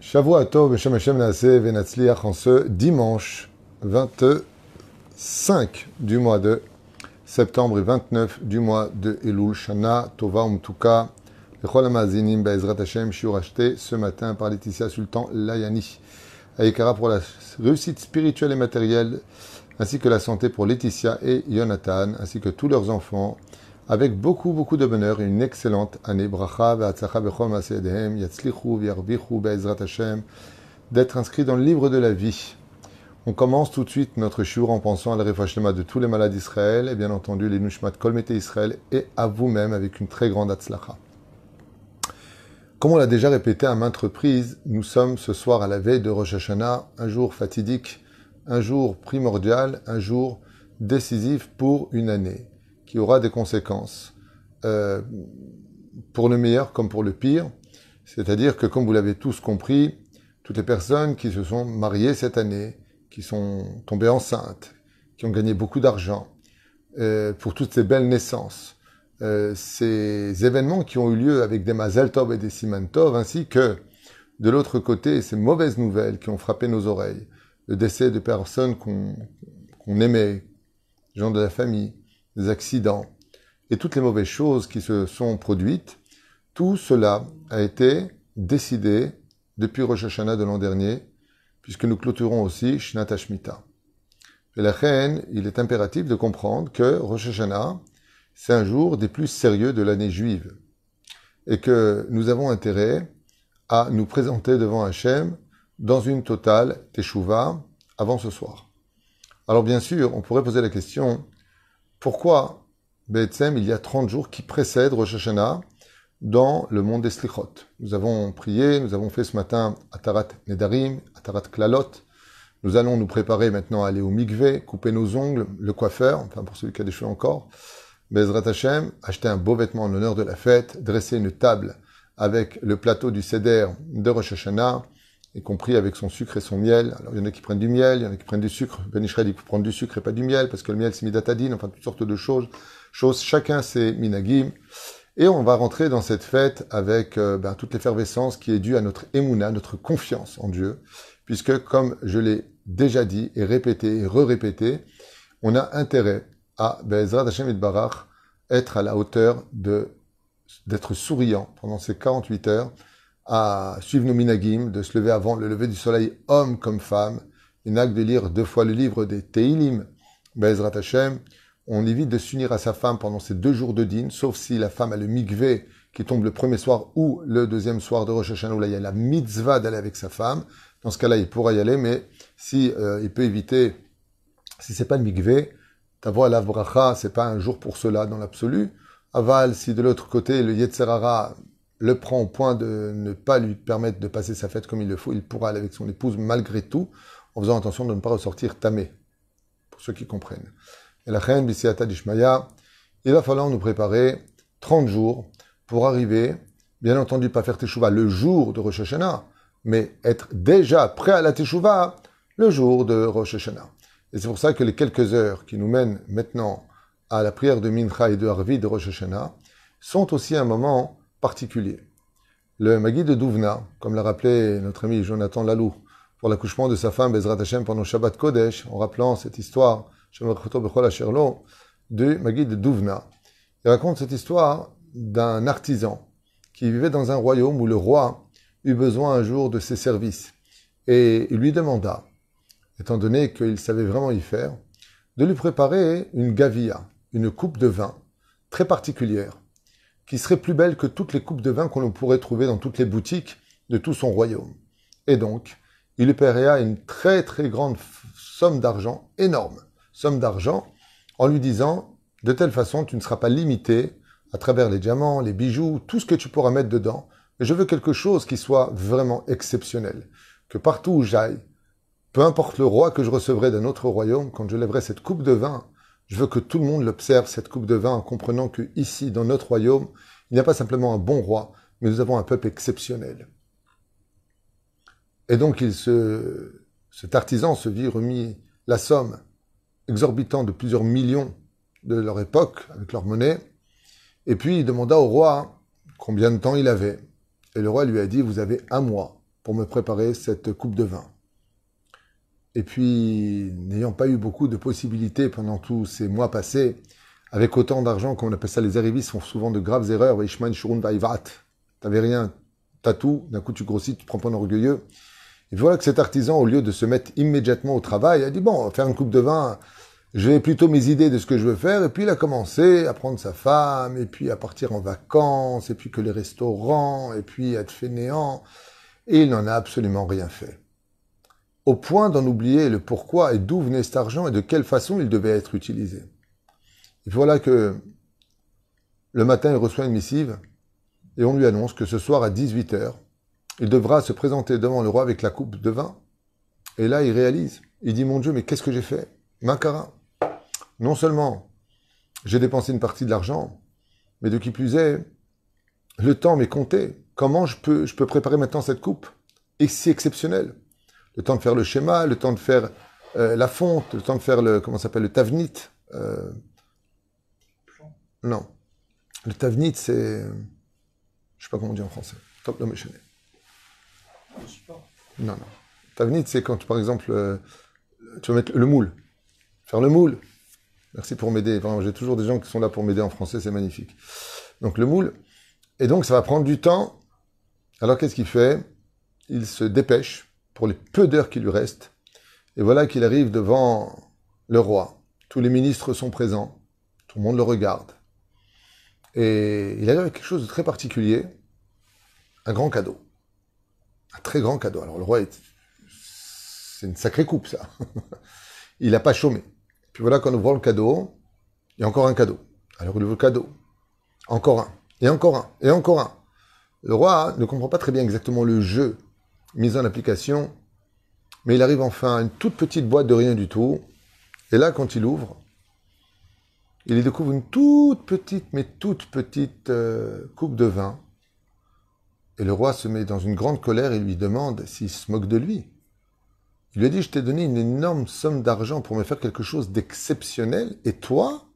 Shavua Tov Hashem Naaseh Venatzliach en ce dimanche 25 du mois de septembre et 29 du mois de Elul Shana Tova Umtuka Lechol Amazinim Be'ezrat Hashem Shiur acheté ce matin par Laetitia Sultan Layani. Ayekara pour la réussite spirituelle et matérielle ainsi que la santé pour Laetitia et Jonathan ainsi que tous leurs enfants avec beaucoup, beaucoup de bonheur et une excellente année. Bracha, ve'atzacha bechol ma'asedehem, yatzlichu, v'yarvichu, be'ezrat Hashem, d'être inscrit dans le livre de la vie. On commence tout de suite notre jour en pensant à la refashlema de tous les malades d'Israël et bien entendu les nushmat kol Israël et à vous-même avec une très grande atzlacha. Comme on l'a déjà répété à maintes reprises, nous sommes ce soir à la veille de Rosh Hashanah, un jour fatidique, un jour primordial, un jour décisif pour une année qui aura des conséquences euh, pour le meilleur comme pour le pire. C'est-à-dire que, comme vous l'avez tous compris, toutes les personnes qui se sont mariées cette année, qui sont tombées enceintes, qui ont gagné beaucoup d'argent, euh, pour toutes ces belles naissances, euh, ces événements qui ont eu lieu avec des Mazel Tov et des Siman Tov, ainsi que, de l'autre côté, ces mauvaises nouvelles qui ont frappé nos oreilles, le décès de personnes qu'on aimait, gens de la famille, accidents et toutes les mauvaises choses qui se sont produites, tout cela a été décidé depuis Rosh Hashanah de l'an dernier, puisque nous clôturons aussi Shnat Shemitah. Et la reine, il est impératif de comprendre que Rosh Hashanah, c'est un jour des plus sérieux de l'année juive, et que nous avons intérêt à nous présenter devant Hachem dans une totale teshuva avant ce soir. Alors bien sûr, on pourrait poser la question, pourquoi Be'etzem, il y a 30 jours qui précèdent Rosh Hashanah dans le monde des Slichot Nous avons prié, nous avons fait ce matin Atarat Nedarim, Atarat Klalot. Nous allons nous préparer maintenant à aller au mikveh, couper nos ongles, le coiffeur, enfin pour celui qui a des cheveux encore. Bezrat Hashem, acheter un beau vêtement en l'honneur de la fête, dresser une table avec le plateau du Seder de Rosh Hashanah, y compris avec son sucre et son miel. Alors, il y en a qui prennent du miel, il y en a qui prennent du sucre. Ben Israël, il faut prendre du sucre et pas du miel, parce que le miel, c'est midatadine, enfin, toutes sortes de choses. choses chacun ses minagim. Et on va rentrer dans cette fête avec euh, ben, toute l'effervescence qui est due à notre émouna, notre confiance en Dieu, puisque, comme je l'ai déjà dit et répété et re-répété, on a intérêt à Bezrat Hashem Barach être à la hauteur de d'être souriant pendant ces 48 heures, à suivre nos minagim, de se lever avant le lever du soleil, homme comme femme, acte de lire deux fois le livre des Teilim, Bezrat Hashem, on évite de s'unir à sa femme pendant ces deux jours de dîne, sauf si la femme a le mikvé qui tombe le premier soir ou le deuxième soir de Rosh Hashanah, où là il y a la mitzvah d'aller avec sa femme. Dans ce cas-là, il pourra y aller, mais si euh, il peut éviter, si c'est pas le mikvé, voix la bracha, c'est pas un jour pour cela dans l'absolu. Aval, si de l'autre côté le Yetzerara le prend au point de ne pas lui permettre de passer sa fête comme il le faut, il pourra aller avec son épouse malgré tout, en faisant attention de ne pas ressortir tamé, pour ceux qui comprennent. Et la reine Bissiata d'Ishmaya, il va falloir nous préparer 30 jours pour arriver, bien entendu pas faire Teshuvah le jour de Rosh Hashanah, mais être déjà prêt à la Teshuvah le jour de Rosh Hashanah. Et c'est pour ça que les quelques heures qui nous mènent maintenant à la prière de Mincha et de Harvi de Rosh Hashanah sont aussi un moment particulier. Le Magui de Douvna, comme l'a rappelé notre ami Jonathan Lalou, pour l'accouchement de sa femme Bezrat Hashem pendant Shabbat Kodesh, en rappelant cette histoire, de Magui de Douvna. Il raconte cette histoire d'un artisan qui vivait dans un royaume où le roi eut besoin un jour de ses services. Et il lui demanda, étant donné qu'il savait vraiment y faire, de lui préparer une gavia, une coupe de vin très particulière, qui serait plus belle que toutes les coupes de vin qu'on pourrait trouver dans toutes les boutiques de tout son royaume. Et donc, il lui une très très grande somme d'argent, énorme somme d'argent, en lui disant, de telle façon, tu ne seras pas limité à travers les diamants, les bijoux, tout ce que tu pourras mettre dedans, mais je veux quelque chose qui soit vraiment exceptionnel. Que partout où j'aille, peu importe le roi que je recevrai d'un autre royaume, quand je lèverai cette coupe de vin, je veux que tout le monde l'observe, cette coupe de vin, en comprenant que ici, dans notre royaume, il n'y a pas simplement un bon roi, mais nous avons un peuple exceptionnel. Et donc, cet artisan se vit remis la somme exorbitante de plusieurs millions de leur époque, avec leur monnaie. Et puis, il demanda au roi combien de temps il avait. Et le roi lui a dit, vous avez un mois pour me préparer cette coupe de vin. Et puis, n'ayant pas eu beaucoup de possibilités pendant tous ces mois passés, avec autant d'argent, comme on appelle ça, les arrivistes font souvent de graves erreurs. Shurun T'avais rien, t'as tout, d'un coup tu grossis, tu prends pas un orgueilleux. Et voilà que cet artisan, au lieu de se mettre immédiatement au travail, a dit, bon, faire une coupe de vin, j'ai plutôt mes idées de ce que je veux faire, et puis il a commencé à prendre sa femme, et puis à partir en vacances, et puis que les restaurants, et puis à être fainéant, et il n'en a absolument rien fait. Au point d'en oublier le pourquoi et d'où venait cet argent et de quelle façon il devait être utilisé. Et voilà que le matin, il reçoit une missive, et on lui annonce que ce soir à 18h, il devra se présenter devant le roi avec la coupe de vin. Et là, il réalise. Il dit, mon Dieu, mais qu'est-ce que j'ai fait? Macara. Non seulement j'ai dépensé une partie de l'argent, mais de qui plus est, le temps m'est compté. Comment je peux, je peux préparer maintenant cette coupe Et si exceptionnel. Le temps de faire le schéma, le temps de faire euh, la fonte, le temps de faire le, comment s'appelle, le tavnit. Euh, non. Le tavnit, c'est, je sais pas comment on dit en français. Top de non, non. Tavnit, c'est quand, par exemple, euh, tu vas mettre le moule. Faire le moule. Merci pour m'aider. j'ai toujours des gens qui sont là pour m'aider en français, c'est magnifique. Donc le moule. Et donc ça va prendre du temps. Alors qu'est-ce qu'il fait? Il se dépêche pour les peu d'heures qui lui restent. Et voilà qu'il arrive devant le roi. Tous les ministres sont présents. Tout le monde le regarde. Et il arrive avec quelque chose de très particulier. Un grand cadeau. Un très grand cadeau. Alors le roi, c'est une sacrée coupe ça. il n'a pas chômé. Puis voilà qu'on ouvre le cadeau, il y a encore un cadeau. Alors il ouvre le cadeau. Encore un. Et encore un. Et encore un. Le roi ne comprend pas très bien exactement le jeu mis en application, mais il arrive enfin à une toute petite boîte de rien du tout. Et là, quand il ouvre, il y découvre une toute petite, mais toute petite euh, coupe de vin. Et le roi se met dans une grande colère et lui demande s'il se moque de lui. Il lui dit, je t'ai donné une énorme somme d'argent pour me faire quelque chose d'exceptionnel, et toi,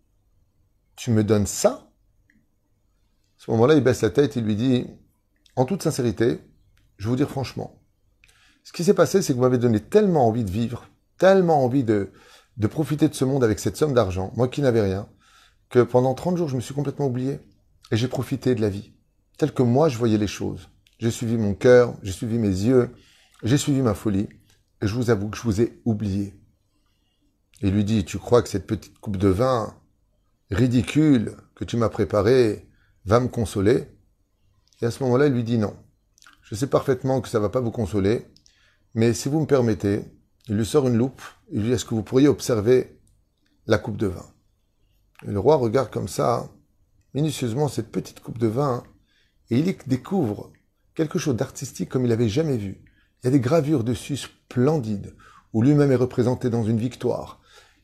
tu me donnes ça? À ce moment-là, il baisse la tête, il lui dit, en toute sincérité, je vais vous dire franchement, ce qui s'est passé, c'est que vous m'avez donné tellement envie de vivre, tellement envie de, de profiter de ce monde avec cette somme d'argent, moi qui n'avais rien, que pendant 30 jours, je me suis complètement oublié, et j'ai profité de la vie, telle que moi je voyais les choses. J'ai suivi mon cœur, j'ai suivi mes yeux, j'ai suivi ma folie, et je vous avoue que je vous ai oublié. Il lui dit, tu crois que cette petite coupe de vin ridicule que tu m'as préparée va me consoler? Et à ce moment-là, il lui dit non. Je sais parfaitement que ça va pas vous consoler, mais si vous me permettez, il lui sort une loupe, il lui dit, est-ce que vous pourriez observer la coupe de vin? Le roi regarde comme ça, minutieusement, cette petite coupe de vin, et il découvre quelque chose d'artistique comme il n'avait jamais vu. Il y a des gravures dessus splendides, où lui-même est représenté dans une victoire.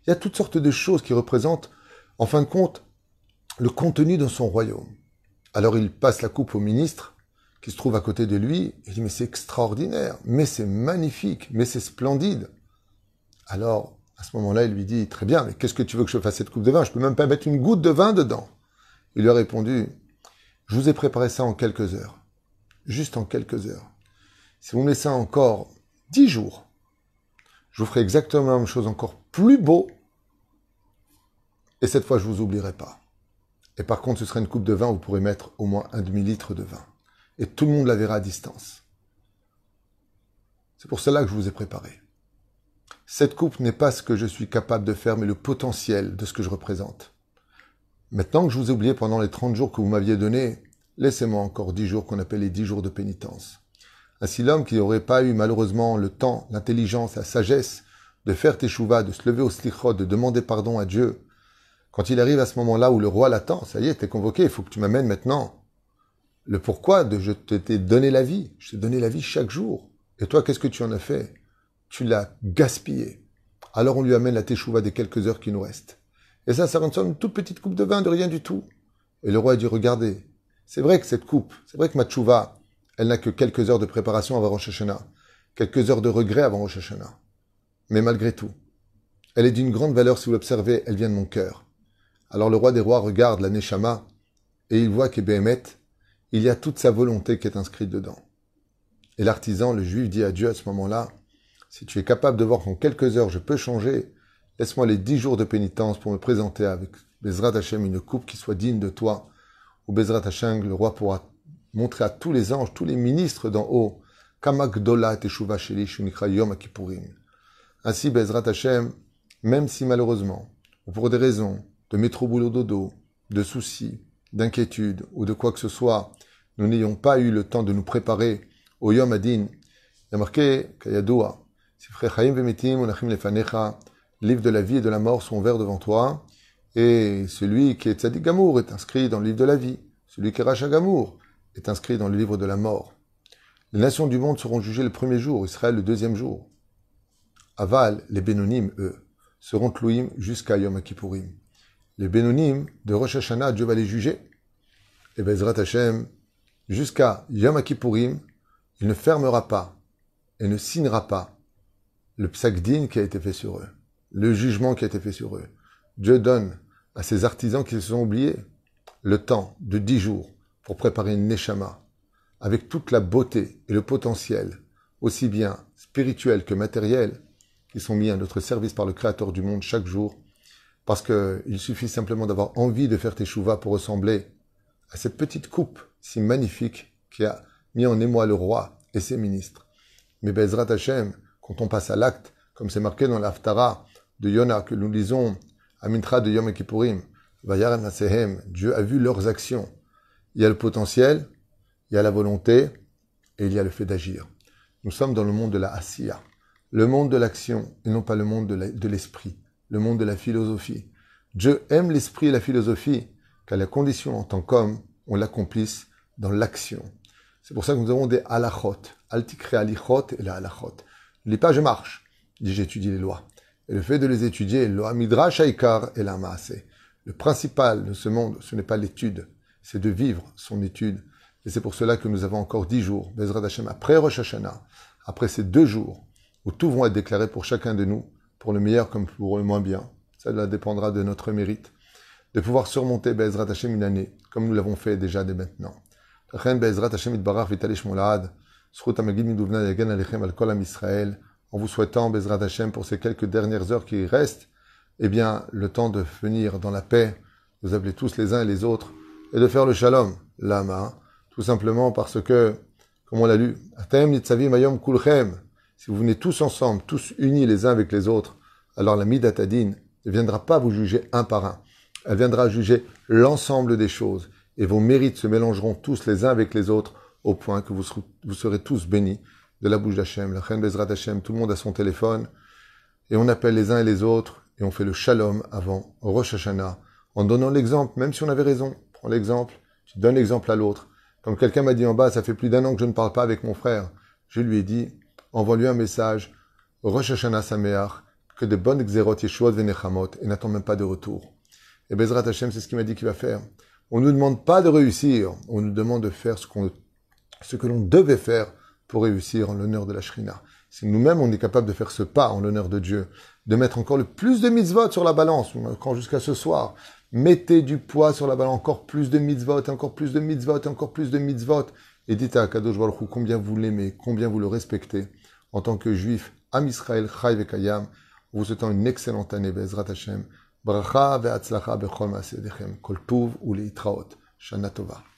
Il y a toutes sortes de choses qui représentent, en fin de compte, le contenu de son royaume. Alors il passe la coupe au ministre, qui se trouve à côté de lui, il dit, mais c'est extraordinaire, mais c'est magnifique, mais c'est splendide. Alors, à ce moment-là, il lui dit, très bien, mais qu'est-ce que tu veux que je fasse cette coupe de vin? Je peux même pas mettre une goutte de vin dedans. Il lui a répondu, je vous ai préparé ça en quelques heures juste en quelques heures. Si vous me laissez encore dix jours, je vous ferai exactement la même chose, encore plus beau. Et cette fois, je ne vous oublierai pas. Et par contre, ce sera une coupe de vin où vous pourrez mettre au moins un demi-litre de vin. Et tout le monde la verra à distance. C'est pour cela que je vous ai préparé. Cette coupe n'est pas ce que je suis capable de faire, mais le potentiel de ce que je représente. Maintenant que je vous ai oublié pendant les 30 jours que vous m'aviez donnés, laissez-moi encore dix jours qu'on appelle les dix jours de pénitence. Ainsi l'homme qui n'aurait pas eu malheureusement le temps, l'intelligence, la sagesse de faire teshuva, de se lever au slichot, de demander pardon à Dieu, quand il arrive à ce moment-là où le roi l'attend, ça y est, t'es convoqué, il faut que tu m'amènes maintenant le pourquoi de je t'ai donné la vie. Je t'ai donné la vie chaque jour. Et toi, qu'est-ce que tu en as fait? Tu l'as gaspillé. Alors on lui amène la teshuva des quelques heures qui nous restent. Et ça, ça ressemble une toute petite coupe de vin de rien du tout. Et le roi dit, regardez, c'est vrai que cette coupe, c'est vrai que ma tchouva, elle n'a que quelques heures de préparation avant Rosh Hashanah, quelques heures de regret avant Rosh Hashanah. Mais malgré tout, elle est d'une grande valeur si vous l'observez, elle vient de mon cœur. Alors le roi des rois regarde la Neshama et il voit qu'Ebéhémet, il y a toute sa volonté qui est inscrite dedans. Et l'artisan, le juif, dit à Dieu à ce moment-là, si tu es capable de voir qu'en quelques heures je peux changer, laisse-moi les dix jours de pénitence pour me présenter avec Bezrat Hashem une coupe qui soit digne de toi. Ou Bezrat Hashem, le roi pourra montrer à tous les anges, tous les ministres d'en haut, Kamakdola Teshuva Shelish Yom Ainsi, Bezrat Hashem, même si malheureusement, ou pour des raisons de métro boulot dodo, de soucis, d'inquiétude ou de quoi que ce soit, nous n'ayons pas eu le temps de nous préparer au Yom Adin. Il y Kayadoua, livre de la vie et de la mort sont ouverts devant toi, et celui qui est Tzadik Gamour est inscrit dans le livre de la vie, celui qui est Racha Gamour est inscrit dans le livre de la mort. Les nations du monde seront jugées le premier jour, Israël le deuxième jour. Aval, les Bénonim, eux, seront Tlouim jusqu'à Yom Kippourim. Les Bénonim de Rosh Hashanah, Dieu va les juger. Et Bezrat Hashem, jusqu'à Yom Kippourim, il ne fermera pas et ne signera pas le psakdin qui a été fait sur eux, le jugement qui a été fait sur eux. Dieu donne à ces artisans qui se sont oubliés le temps de dix jours pour préparer une neshama avec toute la beauté et le potentiel, aussi bien spirituel que matériel, qui sont mis à notre service par le Créateur du monde chaque jour, parce qu'il suffit simplement d'avoir envie de faire tes chouvas pour ressembler à cette petite coupe si magnifique qui a mis en émoi le roi et ses ministres. Mais Bezrat Hashem, quand on passe à l'acte, comme c'est marqué dans l'Aftara de Yona que nous lisons à Mintra de Yom Kippourim, Dieu a vu leurs actions. Il y a le potentiel, il y a la volonté et il y a le fait d'agir. Nous sommes dans le monde de la Asiya, le monde de l'action et non pas le monde de l'esprit, le monde de la philosophie. Dieu aime l'esprit et la philosophie, qu'à la condition en tant qu'homme, on l'accomplisse dans l'action. C'est pour ça que nous avons des halachot. Altikre alichot et la halachot. Je lis pas, je marche. dit, j'étudie les lois. Et le fait de les étudier, le midrash et la. Le principal de ce monde, ce n'est pas l'étude, c'est de vivre son étude. Et c'est pour cela que nous avons encore dix jours, Bezrat Hashem, après Rosh Hashanah, après ces deux jours, où tout vont être déclarés pour chacun de nous, pour le meilleur comme pour le moins bien. Ça dépendra de notre mérite. De pouvoir surmonter Bezrat Hashem une année, comme nous l'avons fait déjà dès maintenant. En vous souhaitant, Bezrat Hashem, pour ces quelques dernières heures qui restent, eh bien, le temps de venir dans la paix, vous appelez tous les uns et les autres, et de faire le shalom, lama, tout simplement parce que, comme on l'a lu, si vous venez tous ensemble, tous unis les uns avec les autres, alors la midatadine ne viendra pas vous juger un par un. Elle viendra juger l'ensemble des choses et vos mérites se mélangeront tous les uns avec les autres au point que vous serez, tous bénis de la bouche d'Hachem. La reine Bezrat Hachem, tout le monde a son téléphone et on appelle les uns et les autres et on fait le shalom avant Rosh Hashanah en donnant l'exemple, même si on avait raison. Prends l'exemple, tu donnes l'exemple à l'autre. Comme quelqu'un m'a dit en bas, ça fait plus d'un an que je ne parle pas avec mon frère. Je lui ai dit, envoie-lui un message, Rosh Hashanah Sameach, que de bonnes xérot Yeshua Venechamot, et n'attends même pas de retour. Et Bezrat Hashem, c'est ce qu'il m'a dit qu'il va faire. On ne nous demande pas de réussir, on nous demande de faire ce, qu'on, ce que l'on devait faire pour réussir en l'honneur de la Shrina. Si nous-mêmes, on est capable de faire ce pas en l'honneur de Dieu, de mettre encore le plus de mitzvot sur la balance, jusqu'à ce soir, mettez du poids sur la balance, encore plus de mitzvot, encore plus de mitzvot, encore plus de mitzvot, et dites à Kadosh Baruch Hu combien vous l'aimez, combien vous le respectez. En tant que juif, Am Israël, Chai Vekayam, en vous souhaitant une excellente année, Bezrat Hashem, Bracha ve'atzlacha bechol ma'asedechem, kol tuv ou le'itraot, shana tova.